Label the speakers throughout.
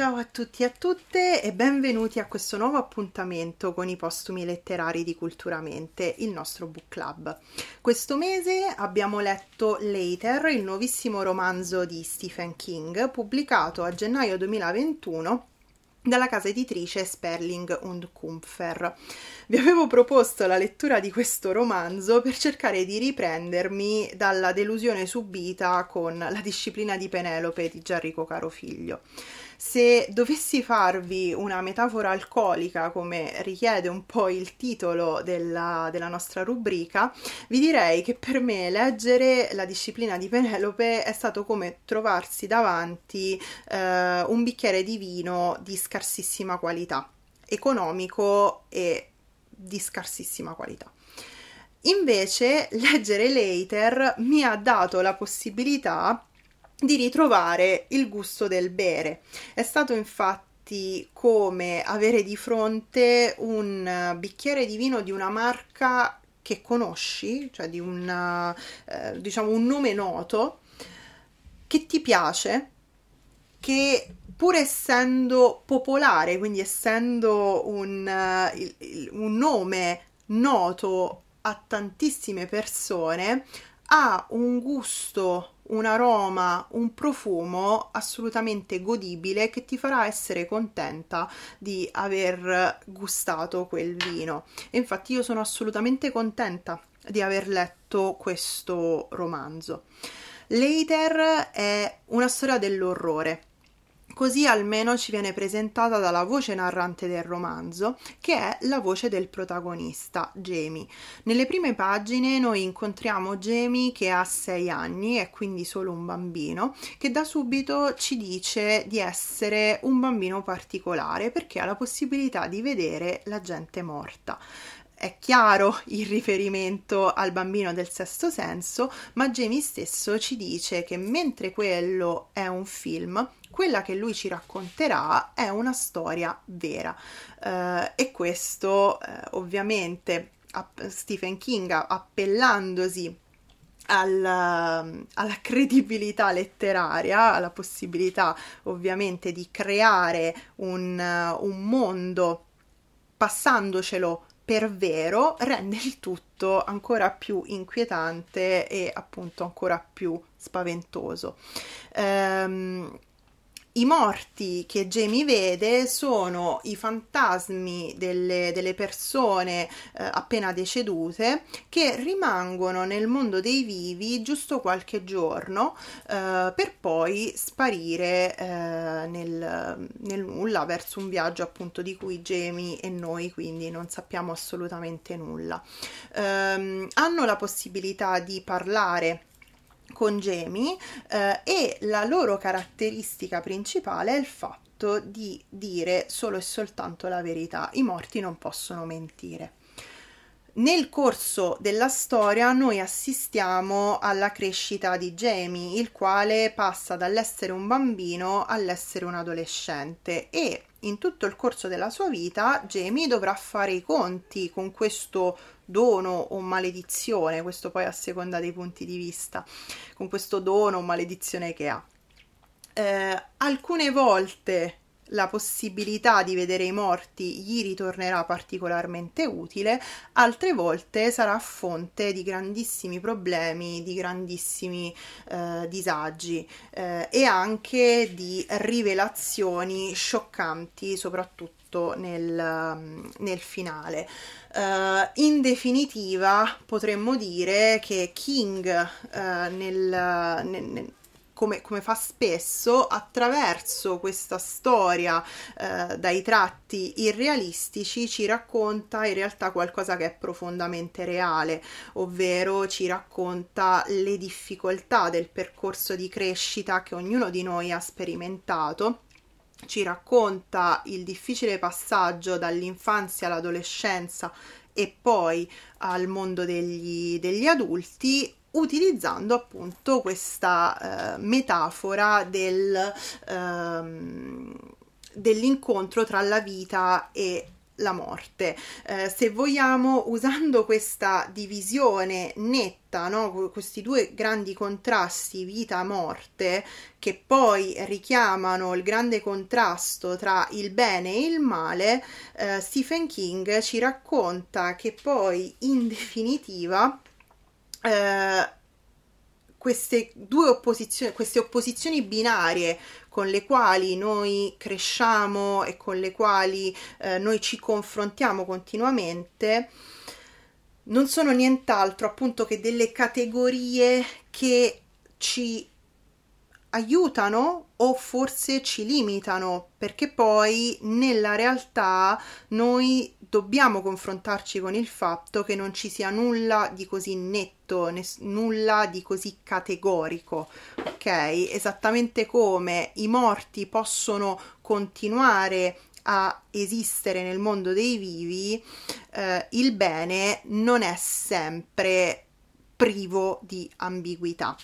Speaker 1: Ciao a tutti e a tutte e benvenuti a questo nuovo appuntamento con i postumi letterari di Culturamente, il nostro book club. Questo mese abbiamo letto Later, il nuovissimo romanzo di Stephen King, pubblicato a gennaio 2021 dalla casa editrice Sperling und Kumpfer. Vi avevo proposto la lettura di questo romanzo per cercare di riprendermi dalla delusione subita con la disciplina di Penelope di Gianrico Carofiglio. Se dovessi farvi una metafora alcolica, come richiede un po' il titolo della, della nostra rubrica, vi direi che per me leggere la disciplina di Penelope è stato come trovarsi davanti eh, un bicchiere di vino di scarsissima qualità, economico e di scarsissima qualità. Invece, leggere Later mi ha dato la possibilità di ritrovare il gusto del bere. È stato infatti come avere di fronte un bicchiere di vino di una marca che conosci, cioè di un, eh, diciamo un nome noto, che ti piace, che pur essendo popolare, quindi essendo un, uh, un nome noto a tantissime persone, ha un gusto un aroma, un profumo assolutamente godibile che ti farà essere contenta di aver gustato quel vino. E infatti io sono assolutamente contenta di aver letto questo romanzo. Later è una storia dell'orrore Così almeno ci viene presentata dalla voce narrante del romanzo, che è la voce del protagonista, Jamie. Nelle prime pagine noi incontriamo Jamie che ha 6 anni, è quindi solo un bambino, che da subito ci dice di essere un bambino particolare perché ha la possibilità di vedere la gente morta è chiaro il riferimento al bambino del sesto senso, ma Jamie stesso ci dice che mentre quello è un film, quella che lui ci racconterà è una storia vera. Uh, e questo uh, ovviamente Stephen King appellandosi alla, alla, credibilità letteraria, alla possibilità ovviamente di creare un, un mondo passandocelo per vero rende il tutto ancora più inquietante e appunto ancora più spaventoso. Um, i morti che Jamie vede sono i fantasmi delle, delle persone eh, appena decedute che rimangono nel mondo dei vivi giusto qualche giorno eh, per poi sparire eh, nel, nel, nulla verso un viaggio appunto di cui Jamie e noi quindi non sappiamo assolutamente nulla. Ehm, hanno la possibilità di parlare con Jamie eh, e la loro caratteristica principale è il fatto di dire solo e soltanto la verità. I morti non possono mentire. Nel corso della storia noi assistiamo alla crescita di Jamie, il quale passa dall'essere un bambino all'essere un adolescente e in tutto il corso della sua vita Jamie dovrà fare i conti con questo dono o maledizione, questo poi a seconda dei punti di vista, con questo dono o maledizione che ha. Eh, alcune volte la possibilità di vedere i morti gli ritornerà particolarmente utile, altre volte sarà fonte di grandissimi problemi, di grandissimi eh, disagi eh, e anche di rivelazioni scioccanti, soprattutto nel, nel finale. Uh, in definitiva, potremmo dire che King uh, nel, nel, come, come, fa spesso, attraverso questa storia eh, dai tratti irrealistici ci racconta in realtà qualcosa che è profondamente reale, ovvero ci racconta le difficoltà del percorso di crescita che ognuno di noi ha sperimentato ci racconta il difficile passaggio dall'infanzia all'adolescenza e poi al mondo degli, degli adulti utilizzando appunto questa eh, metafora del, ehm, dell'incontro tra la vita e la morte. Eh, se vogliamo, usando questa divisione netta, no? questi due grandi contrasti vita-morte, che poi richiamano il grande contrasto tra il bene e il male, eh, Stephen King ci racconta che poi in definitiva eh, queste due opposizioni, queste opposizioni binarie con le quali noi cresciamo e con le quali eh, noi ci confrontiamo continuamente, non sono nient'altro appunto che delle categorie che ci aiutano o forse ci limitano, perché poi nella realtà noi dobbiamo confrontarci con il fatto che non ci sia nulla di così netto, ness- nulla di così categorico, ok? Esattamente come i morti possono continuare a esistere nel mondo dei vivi, eh, il bene non è sempre privo di ambiguità.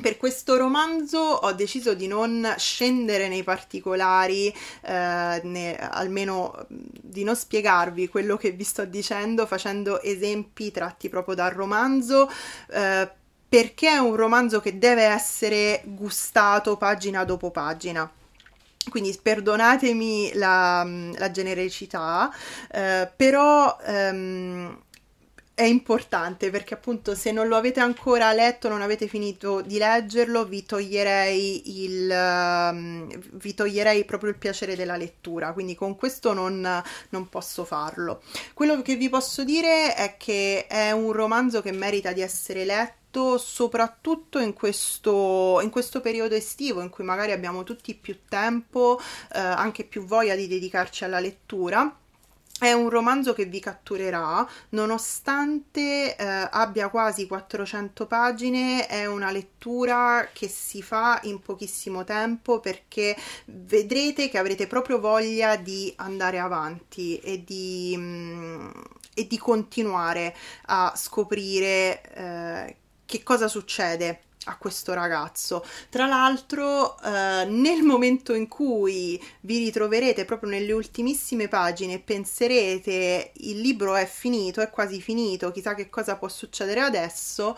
Speaker 1: Per questo romanzo ho deciso di non scendere nei particolari, eh, né, almeno di non spiegarvi quello che vi sto dicendo facendo esempi tratti proprio dal romanzo. Eh, perché è un romanzo che deve essere gustato pagina dopo pagina quindi perdonatemi la, la genericità, eh, però ehm, è importante perché appunto se non lo avete ancora letto, non avete finito di leggerlo, vi toglierei, il, um, vi toglierei proprio il piacere della lettura, quindi con questo non, non posso farlo. Quello che vi posso dire è che è un romanzo che merita di essere letto soprattutto in questo, in questo, periodo estivo in cui magari abbiamo tutti più tempo, eh, anche più voglia di dedicarci alla lettura è un romanzo che vi catturerà, nonostante eh, abbia quasi 400 pagine, è una lettura che si fa in pochissimo tempo perché vedrete che avrete proprio voglia di andare avanti e di, mm, e di continuare a scoprire eh, che cosa succede a questo ragazzo. Tra l'altro, eh, nel momento in cui vi ritroverete proprio nelle ultimissime pagine e penserete il libro è finito, è quasi finito, chissà che cosa può succedere adesso,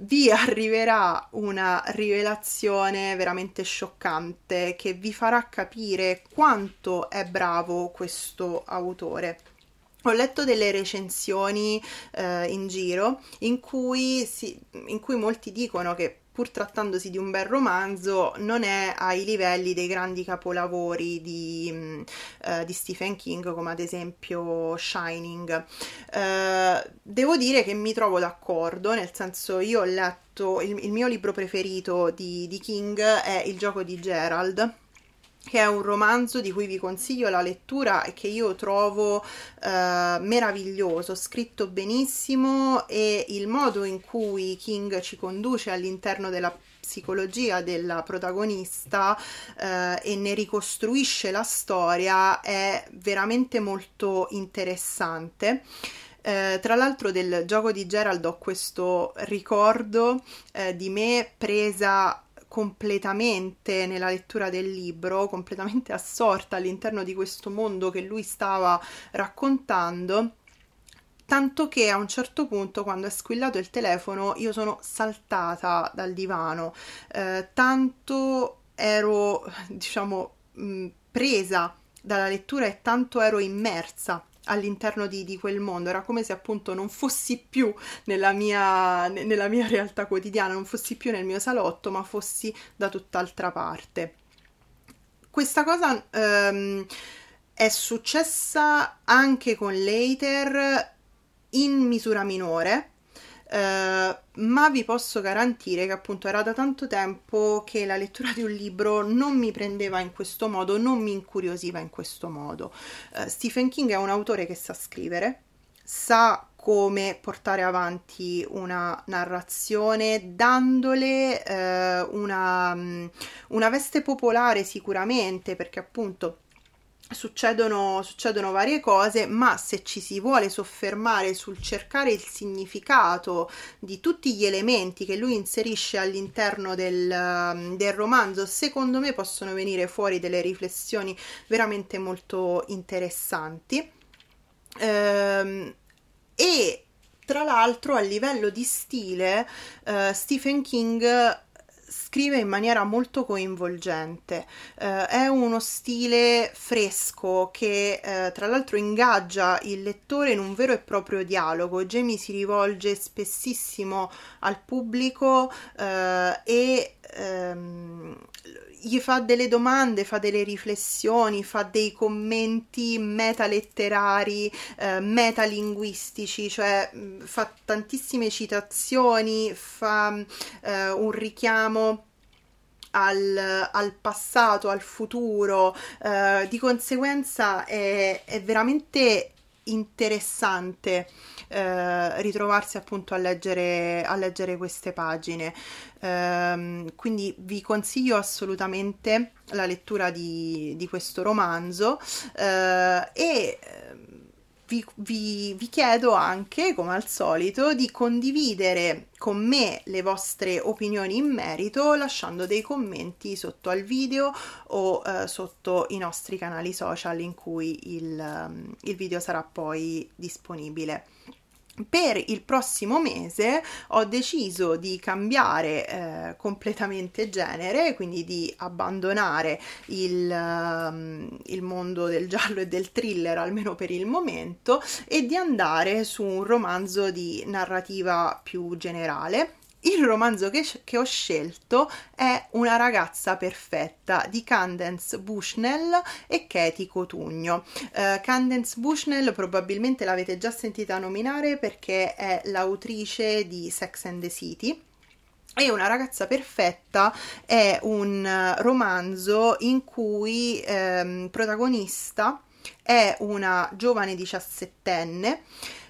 Speaker 1: vi arriverà una rivelazione veramente scioccante che vi farà capire quanto è bravo questo autore. Ho letto delle recensioni eh, in giro in cui, si, in cui molti dicono che pur trattandosi di un bel romanzo, non è ai livelli dei grandi capolavori di, eh, di Stephen King, come ad esempio Shining. Eh, devo dire che mi trovo d'accordo, nel senso io ho letto il, il mio libro preferito di, di King è Il gioco di Gerald che è un romanzo di cui vi consiglio la lettura e che io trovo eh, meraviglioso, scritto benissimo e il modo in cui King ci conduce all'interno della psicologia della protagonista eh, e ne ricostruisce la storia è veramente molto interessante. Eh, tra l'altro del gioco di Gerald ho questo ricordo eh, di me presa completamente nella lettura del libro, completamente assorta all'interno di questo mondo che lui stava raccontando tanto che a un certo punto quando è squillato il telefono io sono saltata dal divano. Eh, tanto ero diciamo mh, presa dalla lettura e tanto ero immersa all'interno di, di, quel mondo, era come se appunto non fossi più nella mia, nella mia realtà quotidiana, non fossi più nel mio salotto, ma fossi da tutt'altra parte. Questa cosa um, è successa anche con Later in misura minore, Uh, ma vi posso garantire che appunto era da tanto tempo che la lettura di un libro non mi prendeva in questo modo, non mi incuriosiva in questo modo. Uh, Stephen King è un autore che sa scrivere, sa come portare avanti una narrazione dandole uh, una, una veste popolare sicuramente perché appunto Succedono, succedono, varie cose, ma se ci si vuole soffermare sul cercare il significato di tutti gli elementi che lui inserisce all'interno del, del, romanzo, secondo me possono venire fuori delle riflessioni veramente molto interessanti. Ehm, e tra l'altro a livello di stile eh, Stephen King scrive in maniera molto coinvolgente, eh, è uno stile fresco che eh, tra l'altro ingaggia il lettore in un vero e proprio dialogo. Jamie si rivolge spessissimo al pubblico eh, e ehm, gli fa delle domande, fa delle riflessioni, fa dei commenti metaletterari, eh, metalinguistici, cioè mh, fa tantissime citazioni, fa eh, un richiamo al, al, passato, al futuro, eh, di conseguenza è, è veramente interessante eh, ritrovarsi appunto a leggere, a leggere queste pagine. Eh, quindi vi consiglio assolutamente la lettura di, di questo romanzo eh, e ehm, vi, vi, vi, chiedo anche, come al solito, di condividere con me le vostre opinioni in merito lasciando dei commenti sotto al video o eh, sotto i nostri canali social in cui il, il video sarà poi disponibile per il prossimo mese ho deciso di cambiare eh, completamente genere, quindi di abbandonare il, um, il, mondo del giallo e del thriller, almeno per il momento, e di andare su un romanzo di narrativa più generale il romanzo che, che, ho scelto è Una ragazza perfetta di Candence Bushnell e Katie Cotugno. Uh, Candence Bushnell probabilmente l'avete già sentita nominare perché è l'autrice di Sex and the City. E Una ragazza perfetta è un romanzo in cui ehm, protagonista è una giovane diciassettenne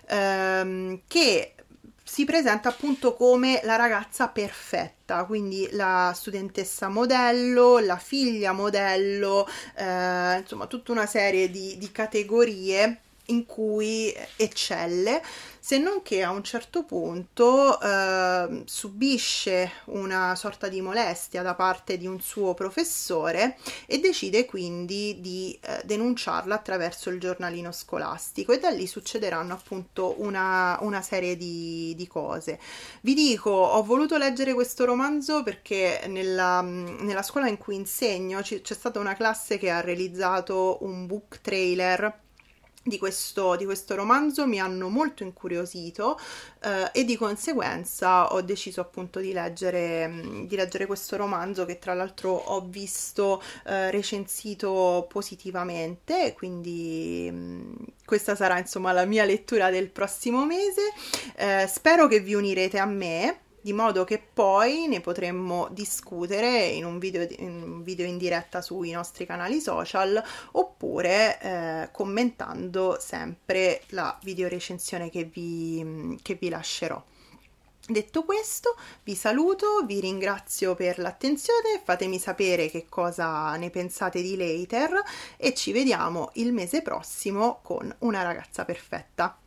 Speaker 1: ehm, che si presenta appunto come la ragazza perfetta, quindi la studentessa modello, la figlia modello, eh, insomma tutta una serie di, di categorie in cui eccelle, se non che a un certo punto eh, subisce una sorta di molestia da parte di un suo professore e decide quindi di eh, denunciarla attraverso il giornalino scolastico e da lì succederanno appunto una, una serie di, di, cose. Vi dico, ho voluto leggere questo romanzo perché nella, nella scuola in cui insegno c- c'è stata una classe che ha realizzato un book trailer di questo, di questo, romanzo mi hanno molto incuriosito eh, e di conseguenza ho deciso appunto di leggere, di leggere questo romanzo che tra l'altro ho visto eh, recensito positivamente quindi mh, mm, questa sarà insomma la mia lettura del prossimo mese. Eh, spero che vi unirete a me di modo che poi ne potremmo discutere in un video in, un video in diretta sui nostri canali social oppure eh, commentando sempre la video recensione che vi, che vi lascerò. Detto questo, vi saluto, vi ringrazio per l'attenzione, fatemi sapere che cosa ne pensate di Later e ci vediamo il mese prossimo con una ragazza perfetta.